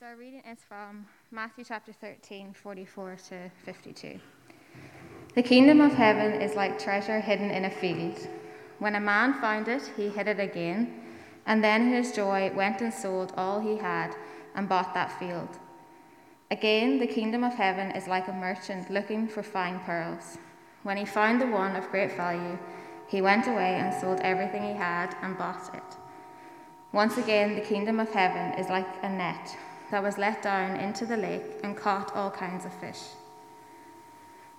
Our reading is from Matthew chapter 13, 44 to 52. The kingdom of heaven is like treasure hidden in a field. When a man found it, he hid it again, and then in his joy went and sold all he had and bought that field. Again, the kingdom of heaven is like a merchant looking for fine pearls. When he found the one of great value, he went away and sold everything he had and bought it. Once again, the kingdom of heaven is like a net that was let down into the lake and caught all kinds of fish.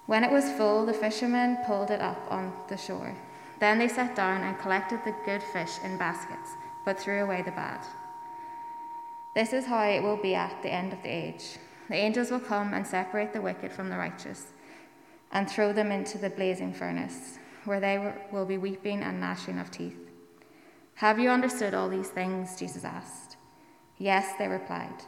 When it was full, the fishermen pulled it up on the shore. Then they sat down and collected the good fish in baskets, but threw away the bad. This is how it will be at the end of the age. The angels will come and separate the wicked from the righteous and throw them into the blazing furnace, where they will be weeping and gnashing of teeth. Have you understood all these things? Jesus asked. Yes, they replied.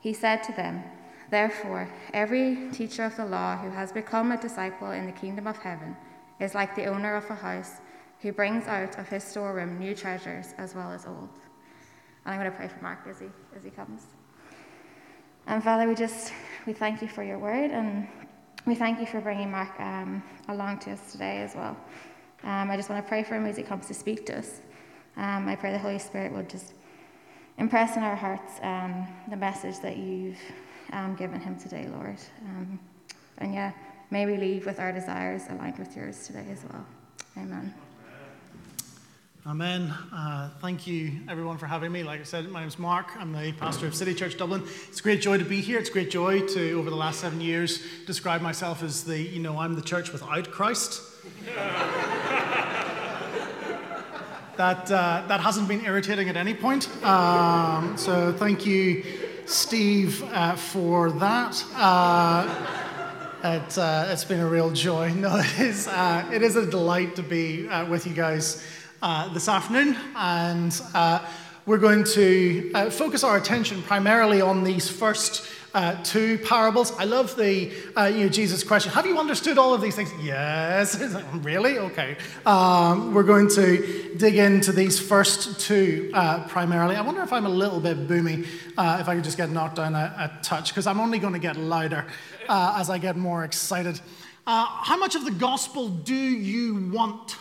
He said to them, Therefore, every teacher of the law who has become a disciple in the kingdom of heaven is like the owner of a house who brings out of his storeroom new treasures as well as old. And I'm going to pray for Mark as he, as he comes. And Father, we just we thank you for your word, and we thank you for bringing Mark um, along to us today as well. Um, I just want to pray for him as he comes to speak to us. Um, I pray the Holy Spirit will just impress in our hearts um, the message that you've um, given him today, Lord. Um, and yeah, may we leave with our desires aligned with yours today as well. Amen. Amen. Uh, thank you, everyone, for having me. Like I said, my name is Mark. I'm the pastor of City Church Dublin. It's a great joy to be here. It's a great joy to, over the last seven years, describe myself as the, you know, I'm the church without Christ. that, uh, that hasn't been irritating at any point. Um, so thank you, Steve, uh, for that. Uh, it, uh, it's been a real joy. No, it is, uh, it is a delight to be uh, with you guys this afternoon. And we're going to focus our attention primarily on these first uh, two parables. I love the uh, you know, Jesus question. Have you understood all of these things? Yes. really? Okay. Um, we're going to dig into these first two uh, primarily. I wonder if I'm a little bit boomy. Uh, if I could just get knocked down a, a touch, because I'm only going to get louder uh, as I get more excited. Uh, how much of the gospel do you want?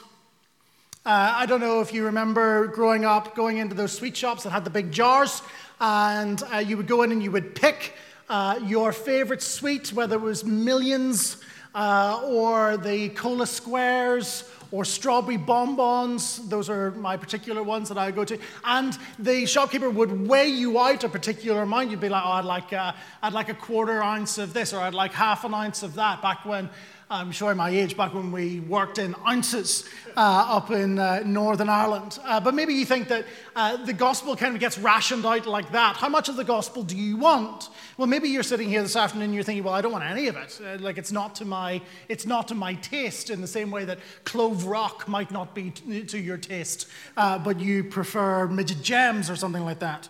Uh, I don't know if you remember growing up, going into those sweet shops that had the big jars, and uh, you would go in and you would pick uh, your favorite sweet, whether it was millions uh, or the cola squares or strawberry bonbons. Those are my particular ones that I go to. And the shopkeeper would weigh you out a particular amount. You'd be like, oh, I'd like, uh, I'd like a quarter ounce of this, or I'd like half an ounce of that. Back when I'm showing my age back when we worked in ounces uh, up in uh, Northern Ireland. Uh, but maybe you think that uh, the gospel kind of gets rationed out like that. How much of the gospel do you want? Well, maybe you're sitting here this afternoon and you're thinking, well, I don't want any of it. Uh, like it's not to my, it's not to my taste in the same way that clove rock might not be t- to your taste, uh, but you prefer midget gems or something like that.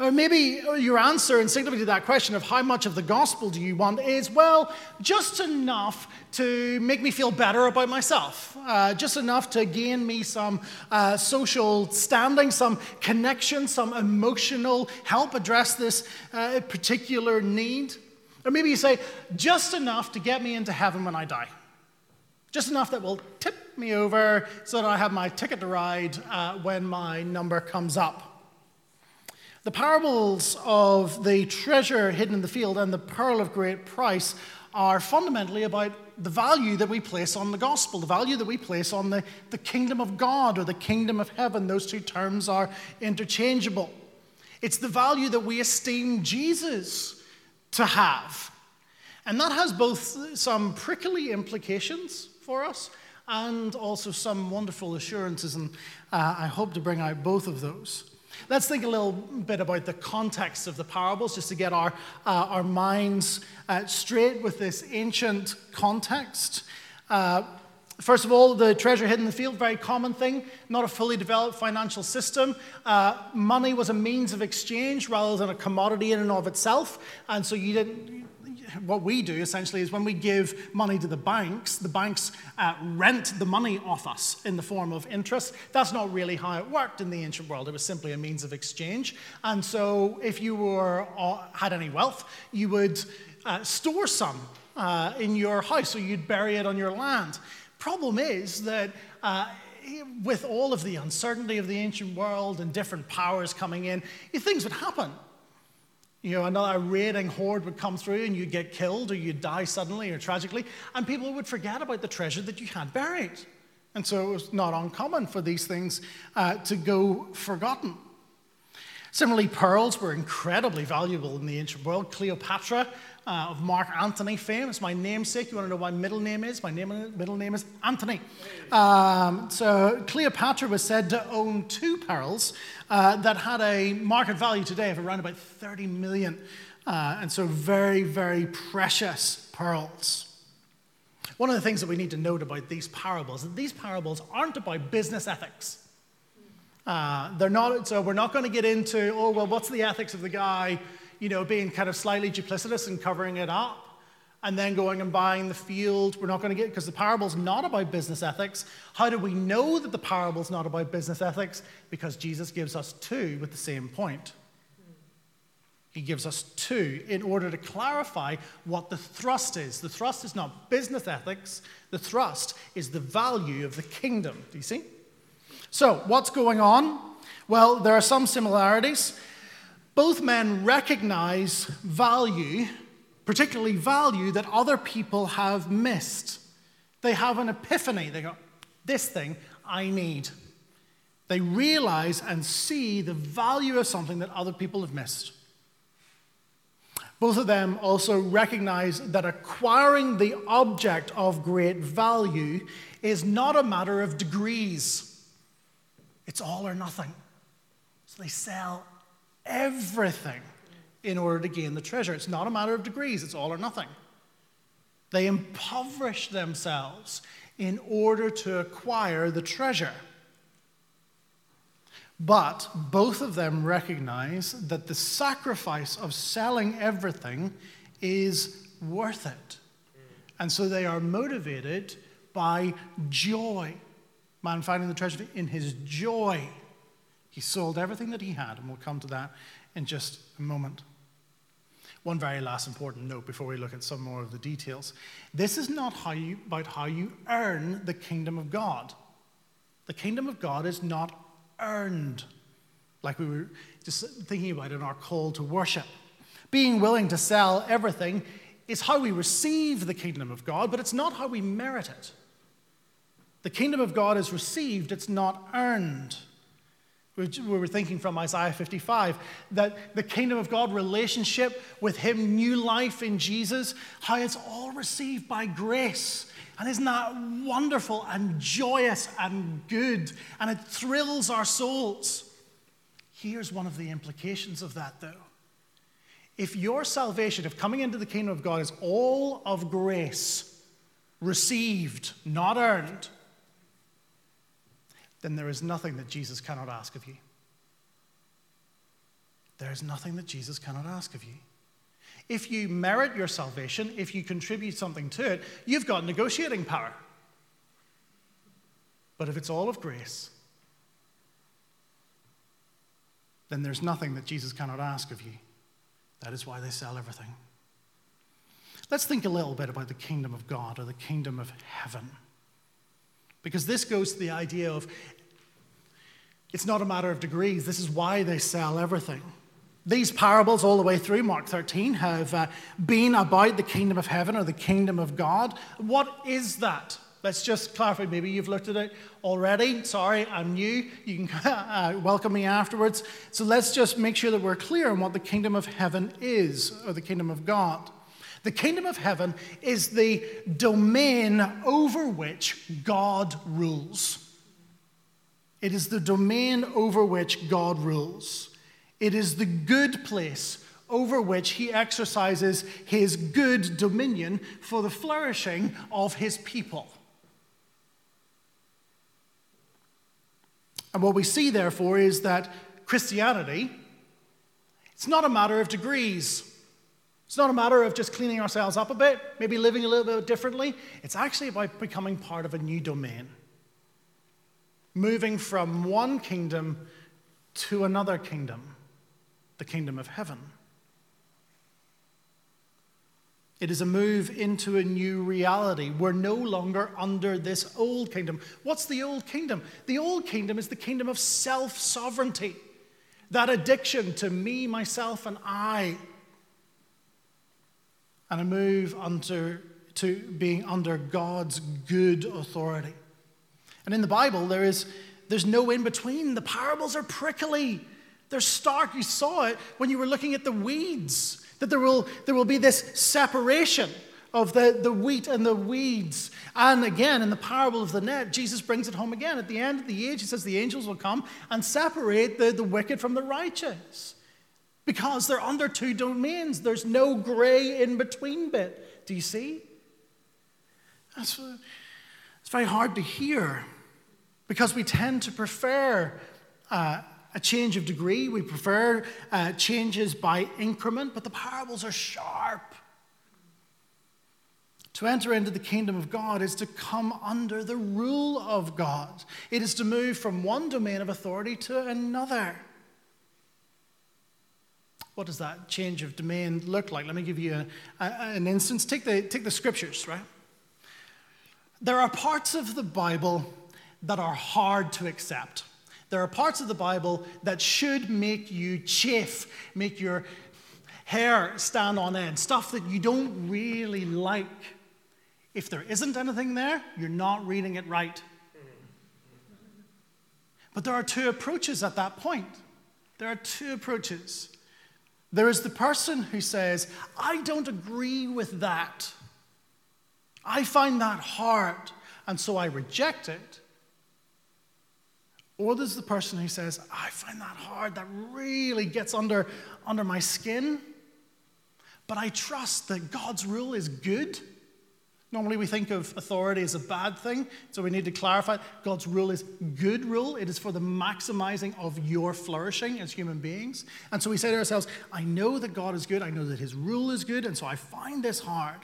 Or maybe your answer instinctively to that question of how much of the gospel do you want is, well, just enough to make me feel better about myself, uh, just enough to gain me some uh, social standing, some connection, some emotional help address this uh, particular need. Or maybe you say, just enough to get me into heaven when I die. Just enough that will tip me over so that I have my ticket to ride uh, when my number comes up. The parables of the treasure hidden in the field and the pearl of great price are fundamentally about the value that we place on the gospel, the value that we place on the, the kingdom of God or the kingdom of heaven. Those two terms are interchangeable. It's the value that we esteem Jesus to have. And that has both some prickly implications for us and also some wonderful assurances. And uh, I hope to bring out both of those. Let's think a little bit about the context of the parables, just to get our, uh, our minds uh, straight with this ancient context. Uh, first of all, the treasure hidden in the field, very common thing, not a fully developed financial system. Uh, money was a means of exchange rather than a commodity in and of itself. And so you didn't, what we do essentially is when we give money to the banks, the banks uh, rent the money off us in the form of interest. That's not really how it worked in the ancient world. It was simply a means of exchange. And so, if you were uh, had any wealth, you would uh, store some uh, in your house, or you'd bury it on your land. Problem is that uh, with all of the uncertainty of the ancient world and different powers coming in, things would happen. You know, another raiding horde would come through and you'd get killed or you'd die suddenly or tragically, and people would forget about the treasure that you had buried. And so it was not uncommon for these things uh, to go forgotten. Similarly, pearls were incredibly valuable in the ancient world. Cleopatra uh, of Mark Antony fame is my namesake. You want to know what my middle name is? My name, middle name is Anthony. Um, so Cleopatra was said to own two pearls uh, that had a market value today of around about 30 million. Uh, and so very, very precious pearls. One of the things that we need to note about these parables is that these parables aren't about business ethics. Uh, they're not, so we're not going to get into, oh, well, what's the ethics of the guy, you know, being kind of slightly duplicitous and covering it up and then going and buying the field. We're not going to get, because the parable's not about business ethics. How do we know that the parable's not about business ethics? Because Jesus gives us two with the same point. He gives us two in order to clarify what the thrust is. The thrust is not business ethics, the thrust is the value of the kingdom. Do you see? So, what's going on? Well, there are some similarities. Both men recognize value, particularly value that other people have missed. They have an epiphany. They go, This thing I need. They realize and see the value of something that other people have missed. Both of them also recognize that acquiring the object of great value is not a matter of degrees. It's all or nothing. So they sell everything in order to gain the treasure. It's not a matter of degrees, it's all or nothing. They impoverish themselves in order to acquire the treasure. But both of them recognize that the sacrifice of selling everything is worth it. And so they are motivated by joy man finding the treasure in his joy. He sold everything that he had, and we'll come to that in just a moment. One very last important note before we look at some more of the details. This is not how you, about how you earn the kingdom of God. The kingdom of God is not earned, like we were just thinking about in our call to worship. Being willing to sell everything is how we receive the kingdom of God, but it's not how we merit it. The kingdom of God is received, it's not earned. We were thinking from Isaiah 55 that the kingdom of God relationship with Him, new life in Jesus, how it's all received by grace. And isn't that wonderful and joyous and good? And it thrills our souls. Here's one of the implications of that, though. If your salvation, if coming into the kingdom of God is all of grace, received, not earned, then there is nothing that Jesus cannot ask of you. There is nothing that Jesus cannot ask of you. If you merit your salvation, if you contribute something to it, you've got negotiating power. But if it's all of grace, then there's nothing that Jesus cannot ask of you. That is why they sell everything. Let's think a little bit about the kingdom of God or the kingdom of heaven. Because this goes to the idea of it's not a matter of degrees. This is why they sell everything. These parables, all the way through Mark 13, have uh, been about the kingdom of heaven or the kingdom of God. What is that? Let's just clarify. Maybe you've looked at it already. Sorry, I'm new. You can uh, welcome me afterwards. So let's just make sure that we're clear on what the kingdom of heaven is or the kingdom of God. The kingdom of heaven is the domain over which God rules. It is the domain over which God rules. It is the good place over which he exercises his good dominion for the flourishing of his people. And what we see, therefore, is that Christianity, it's not a matter of degrees. It's not a matter of just cleaning ourselves up a bit, maybe living a little bit differently. It's actually about becoming part of a new domain, moving from one kingdom to another kingdom, the kingdom of heaven. It is a move into a new reality. We're no longer under this old kingdom. What's the old kingdom? The old kingdom is the kingdom of self sovereignty, that addiction to me, myself, and I. And a move under, to being under God's good authority. And in the Bible, there is there's no in between. The parables are prickly. They're stark. You saw it when you were looking at the weeds. That there will, there will be this separation of the, the wheat and the weeds. And again, in the parable of the net, Jesus brings it home again. At the end of the age, he says the angels will come and separate the, the wicked from the righteous because they're under two domains. There's no gray in between bit. Do you see? That's, it's very hard to hear because we tend to prefer uh, a change of degree. We prefer uh, changes by increment, but the parables are sharp. To enter into the kingdom of God is to come under the rule of God. It is to move from one domain of authority to another. What does that change of domain look like? Let me give you a, a, an instance. Take the, take the scriptures, right? There are parts of the Bible that are hard to accept. There are parts of the Bible that should make you chafe, make your hair stand on end, stuff that you don't really like. If there isn't anything there, you're not reading it right. But there are two approaches at that point. There are two approaches. There is the person who says, I don't agree with that. I find that hard, and so I reject it. Or there's the person who says, I find that hard, that really gets under, under my skin. But I trust that God's rule is good. Normally, we think of authority as a bad thing, so we need to clarify God's rule is good rule. It is for the maximizing of your flourishing as human beings. And so we say to ourselves, I know that God is good, I know that His rule is good, and so I find this hard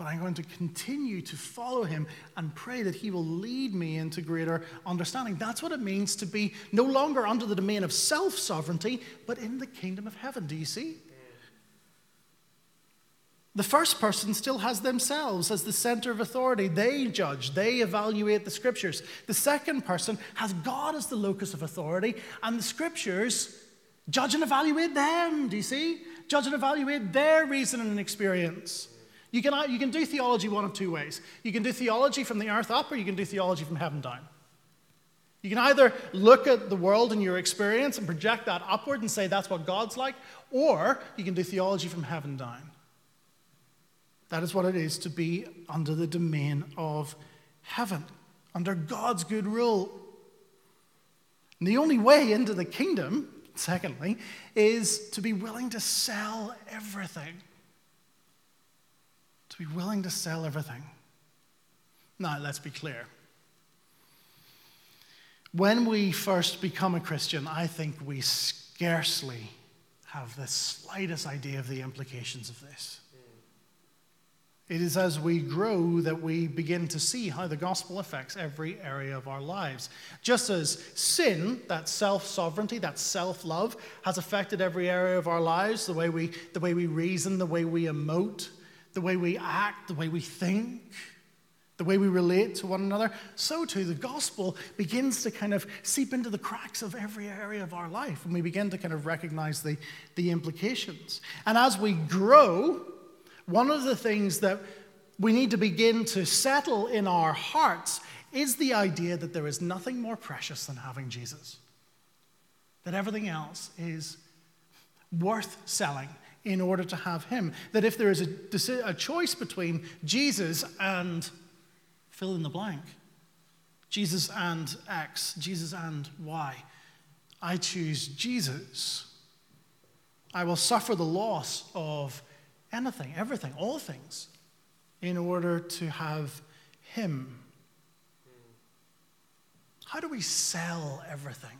but I'm going to continue to follow him and pray that he will lead me into greater understanding. That's what it means to be no longer under the domain of self sovereignty, but in the kingdom of heaven. Do you see? The first person still has themselves as the center of authority. They judge, they evaluate the scriptures. The second person has God as the locus of authority, and the scriptures judge and evaluate them. Do you see? Judge and evaluate their reason and experience. You can, you can do theology one of two ways. You can do theology from the earth up, or you can do theology from heaven down. You can either look at the world and your experience and project that upward and say that's what God's like, or you can do theology from heaven down. That is what it is to be under the domain of heaven, under God's good rule. And the only way into the kingdom, secondly, is to be willing to sell everything To be willing to sell everything. Now, let's be clear. When we first become a Christian, I think we scarcely have the slightest idea of the implications of this. It is as we grow that we begin to see how the gospel affects every area of our lives. Just as sin, that self sovereignty, that self love, has affected every area of our lives the way, we, the way we reason, the way we emote, the way we act, the way we think, the way we relate to one another, so too the gospel begins to kind of seep into the cracks of every area of our life. And we begin to kind of recognize the, the implications. And as we grow, one of the things that we need to begin to settle in our hearts is the idea that there is nothing more precious than having Jesus. That everything else is worth selling in order to have him. That if there is a, a choice between Jesus and fill in the blank, Jesus and X, Jesus and Y, I choose Jesus. I will suffer the loss of anything, everything, all things, in order to have Him. How do we sell everything?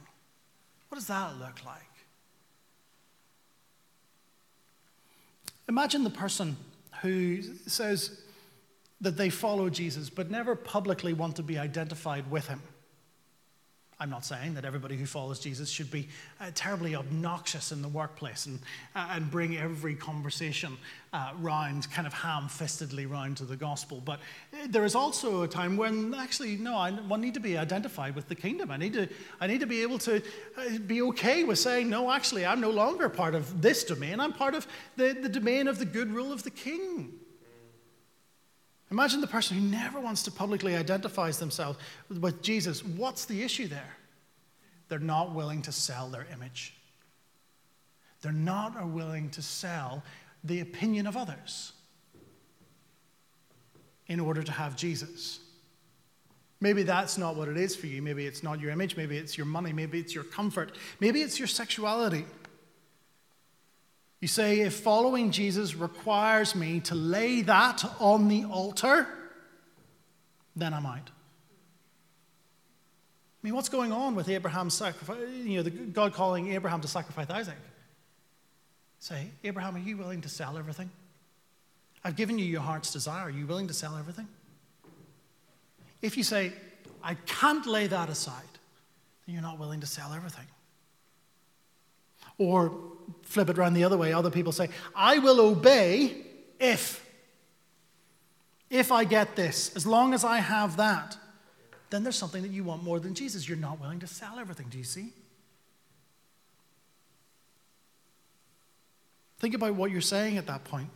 What does that look like? Imagine the person who says that they follow Jesus but never publicly want to be identified with him. I'm not saying that everybody who follows Jesus should be uh, terribly obnoxious in the workplace and, uh, and bring every conversation uh, round, kind of ham fistedly round to the gospel. But uh, there is also a time when actually, no, I need to be identified with the kingdom. I need to, I need to be able to uh, be okay with saying, no, actually, I'm no longer part of this domain. I'm part of the, the domain of the good rule of the king. Imagine the person who never wants to publicly identify themselves with Jesus. What's the issue there? They're not willing to sell their image. They're not willing to sell the opinion of others in order to have Jesus. Maybe that's not what it is for you. Maybe it's not your image. Maybe it's your money. Maybe it's your comfort. Maybe it's your sexuality. You say, if following Jesus requires me to lay that on the altar, then I might. I mean, what's going on with Abraham's sacrifice? You know, the, God calling Abraham to sacrifice Isaac. Say, Abraham, are you willing to sell everything? I've given you your heart's desire. Are you willing to sell everything? If you say, I can't lay that aside, then you're not willing to sell everything. Or flip it around the other way. Other people say, I will obey if. If I get this, as long as I have that, then there's something that you want more than Jesus. You're not willing to sell everything. Do you see? Think about what you're saying at that point.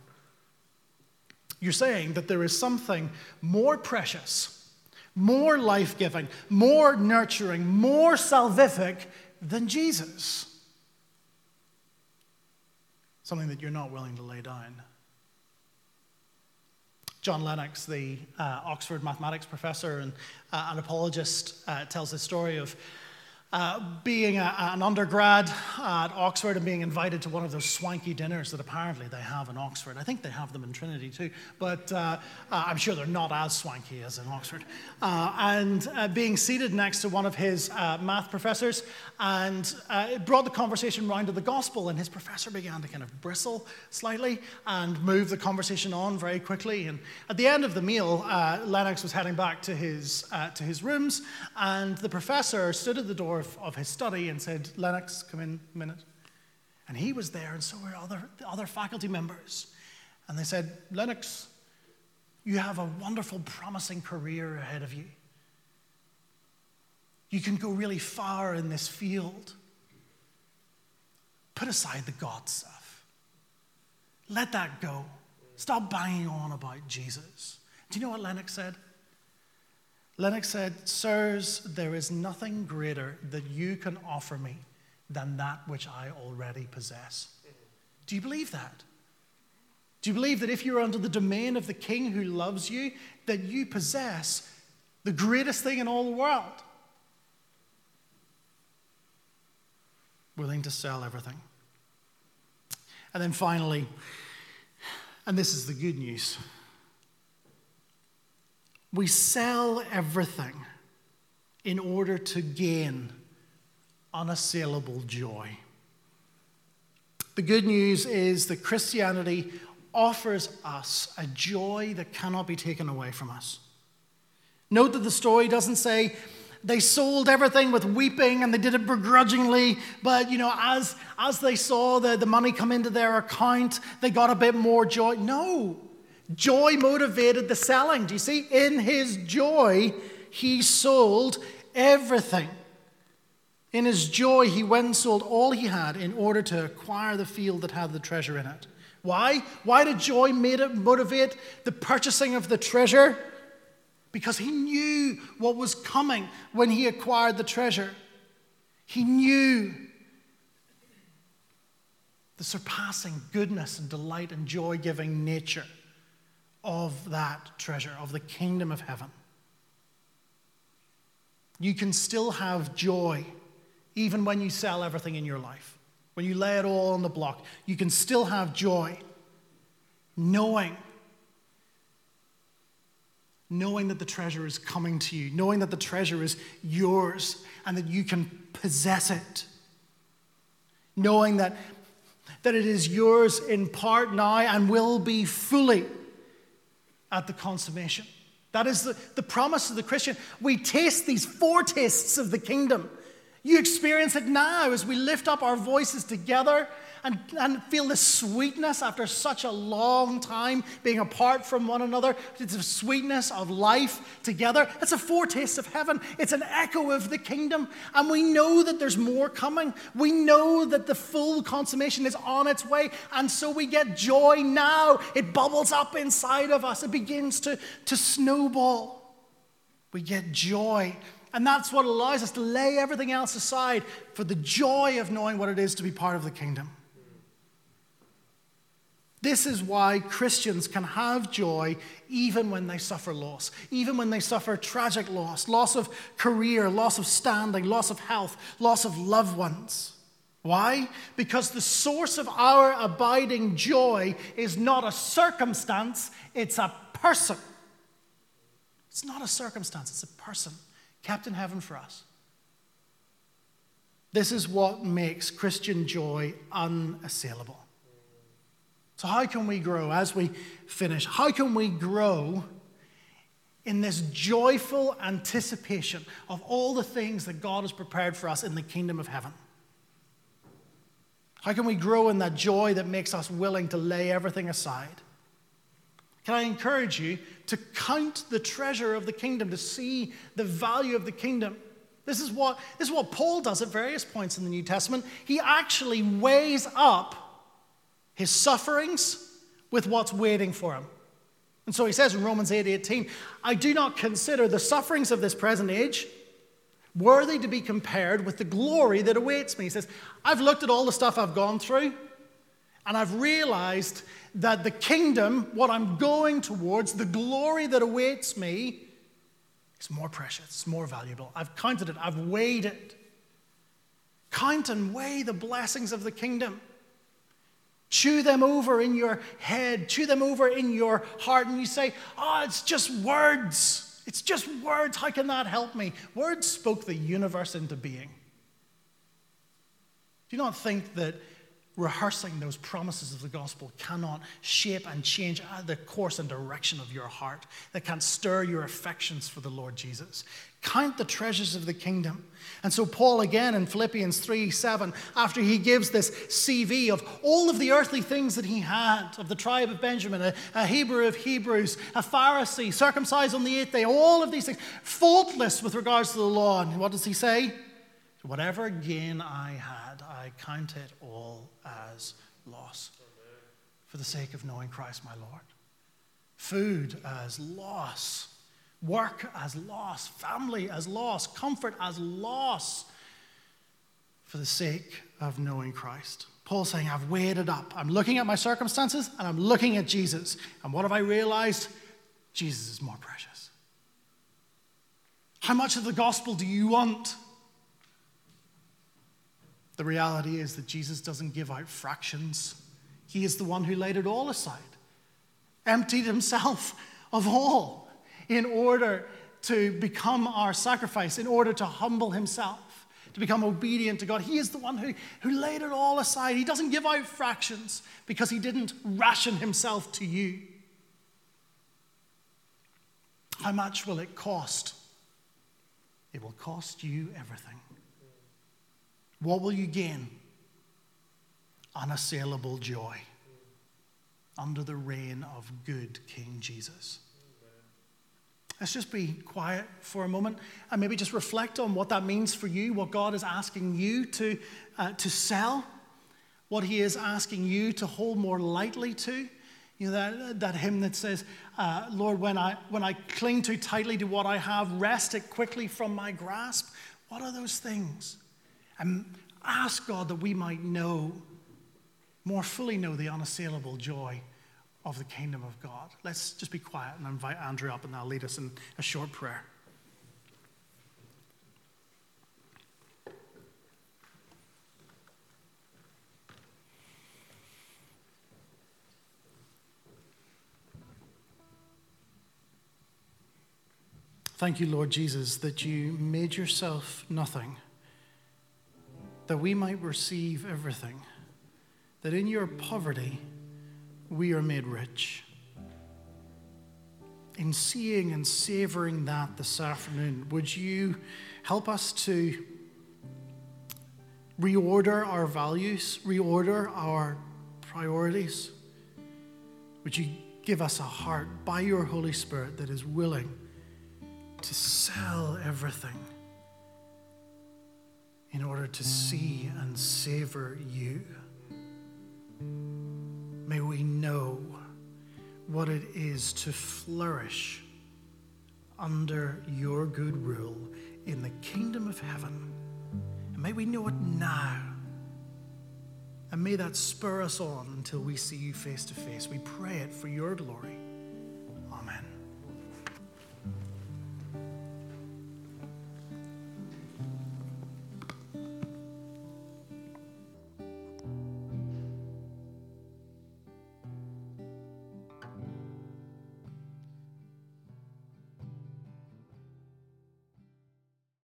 You're saying that there is something more precious, more life giving, more nurturing, more salvific than Jesus something that you're not willing to lay down. John Lennox, the uh, Oxford mathematics professor and uh, an apologist, uh, tells the story of uh, being a, an undergrad at Oxford and being invited to one of those swanky dinners that apparently they have in Oxford. I think they have them in Trinity too, but uh, uh, I'm sure they're not as swanky as in Oxford. Uh, and uh, being seated next to one of his math professors, and it brought the conversation round to the gospel, and his professor began to kind of bristle slightly and move the conversation on very quickly. And at the end of the meal, Lennox was heading back to his, to his rooms, and the professor stood at the door of, of his study and said, Lennox, come in a minute. And he was there, and so were other, other faculty members. And they said, Lennox, you have a wonderful, promising career ahead of you. You can go really far in this field. Put aside the God stuff. Let that go. Stop banging on about Jesus. Do you know what Lennox said? Lennox said, Sirs, there is nothing greater that you can offer me than that which I already possess. Do you believe that? Do you believe that if you're under the domain of the king who loves you, that you possess the greatest thing in all the world? Willing to sell everything. And then finally, and this is the good news. We sell everything in order to gain unassailable joy. The good news is that Christianity offers us a joy that cannot be taken away from us. Note that the story doesn't say they sold everything with weeping and they did it begrudgingly, but you know, as, as they saw the, the money come into their account, they got a bit more joy. No, Joy motivated the selling. Do you see? In his joy, he sold everything. In his joy, he went and sold all he had in order to acquire the field that had the treasure in it. Why? Why did joy motivate the purchasing of the treasure? Because he knew what was coming when he acquired the treasure. He knew the surpassing goodness and delight and joy giving nature of that treasure, of the kingdom of heaven. You can still have joy even when you sell everything in your life. When you lay it all on the block, you can still have joy knowing knowing that the treasure is coming to you, knowing that the treasure is yours and that you can possess it. Knowing that that it is yours in part now and will be fully at the consummation. That is the, the promise of the Christian. We taste these foretastes of the kingdom. You experience it now as we lift up our voices together and, and feel the sweetness after such a long time being apart from one another. It's a sweetness of life together. It's a foretaste of heaven, it's an echo of the kingdom. And we know that there's more coming. We know that the full consummation is on its way. And so we get joy now. It bubbles up inside of us, it begins to, to snowball. We get joy and that's what allows us to lay everything else aside for the joy of knowing what it is to be part of the kingdom. This is why Christians can have joy even when they suffer loss, even when they suffer tragic loss, loss of career, loss of standing, loss of health, loss of loved ones. Why? Because the source of our abiding joy is not a circumstance, it's a person. It's not a circumstance, it's a person kept in heaven for us. This is what makes Christian joy unassailable. So, how can we grow as we finish? How can we grow in this joyful anticipation of all the things that God has prepared for us in the kingdom of heaven? How can we grow in that joy that makes us willing to lay everything aside? Can I encourage you to count the treasure of the kingdom, to see the value of the kingdom? This is what, this is what Paul does at various points in the New Testament. He actually weighs up his sufferings with what's waiting for him. And so he says in Romans 8 18, I do not consider the sufferings of this present age worthy to be compared with the glory that awaits me. He says, I've looked at all the stuff I've gone through, and I've realized that the kingdom, what I'm going towards, the glory that awaits me, is more precious, it's more valuable. I've counted it, I've weighed it. Count and weigh the blessings of the kingdom. Chew them over in your head, chew them over in your heart, and you say, Oh, it's just words. It's just words. How can that help me? Words spoke the universe into being. Do you not think that rehearsing those promises of the gospel cannot shape and change the course and direction of your heart, that can't stir your affections for the Lord Jesus. Count the treasures of the kingdom. And so, Paul, again in Philippians 3 7, after he gives this CV of all of the earthly things that he had, of the tribe of Benjamin, a, a Hebrew of Hebrews, a Pharisee, circumcised on the eighth day, all of these things, faultless with regards to the law. And what does he say? Whatever gain I had, I count it all as loss for the sake of knowing Christ my Lord. Food as loss, work as loss, family as loss, comfort as loss for the sake of knowing Christ. Paul's saying, I've weighed it up. I'm looking at my circumstances and I'm looking at Jesus. And what have I realized? Jesus is more precious. How much of the gospel do you want? The reality is that Jesus doesn't give out fractions. He is the one who laid it all aside, emptied himself of all in order to become our sacrifice, in order to humble himself, to become obedient to God. He is the one who, who laid it all aside. He doesn't give out fractions because he didn't ration himself to you. How much will it cost? It will cost you everything. What will you gain? Unassailable joy under the reign of good King Jesus. Let's just be quiet for a moment and maybe just reflect on what that means for you, what God is asking you to, uh, to sell, what He is asking you to hold more lightly to. You know, that, that hymn that says, uh, Lord, when I, when I cling too tightly to what I have, wrest it quickly from my grasp. What are those things? And ask God that we might know, more fully know the unassailable joy of the kingdom of God. Let's just be quiet and invite Andrew up, and I'll lead us in a short prayer. Thank you, Lord Jesus, that you made yourself nothing that we might receive everything, that in your poverty we are made rich. In seeing and savoring that this afternoon, would you help us to reorder our values, reorder our priorities? Would you give us a heart by your Holy Spirit that is willing to sell everything in order to see and savor you? May we know what it is to flourish under your good rule in the kingdom of heaven. And may we know it now. And may that spur us on until we see you face to face. We pray it for your glory.